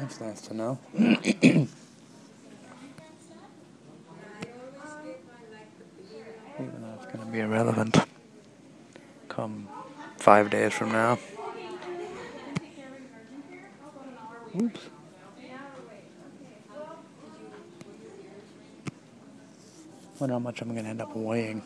That's nice to know. Even though it's going to be irrelevant come five days from now. Oops. Wonder how much I'm going to end up weighing.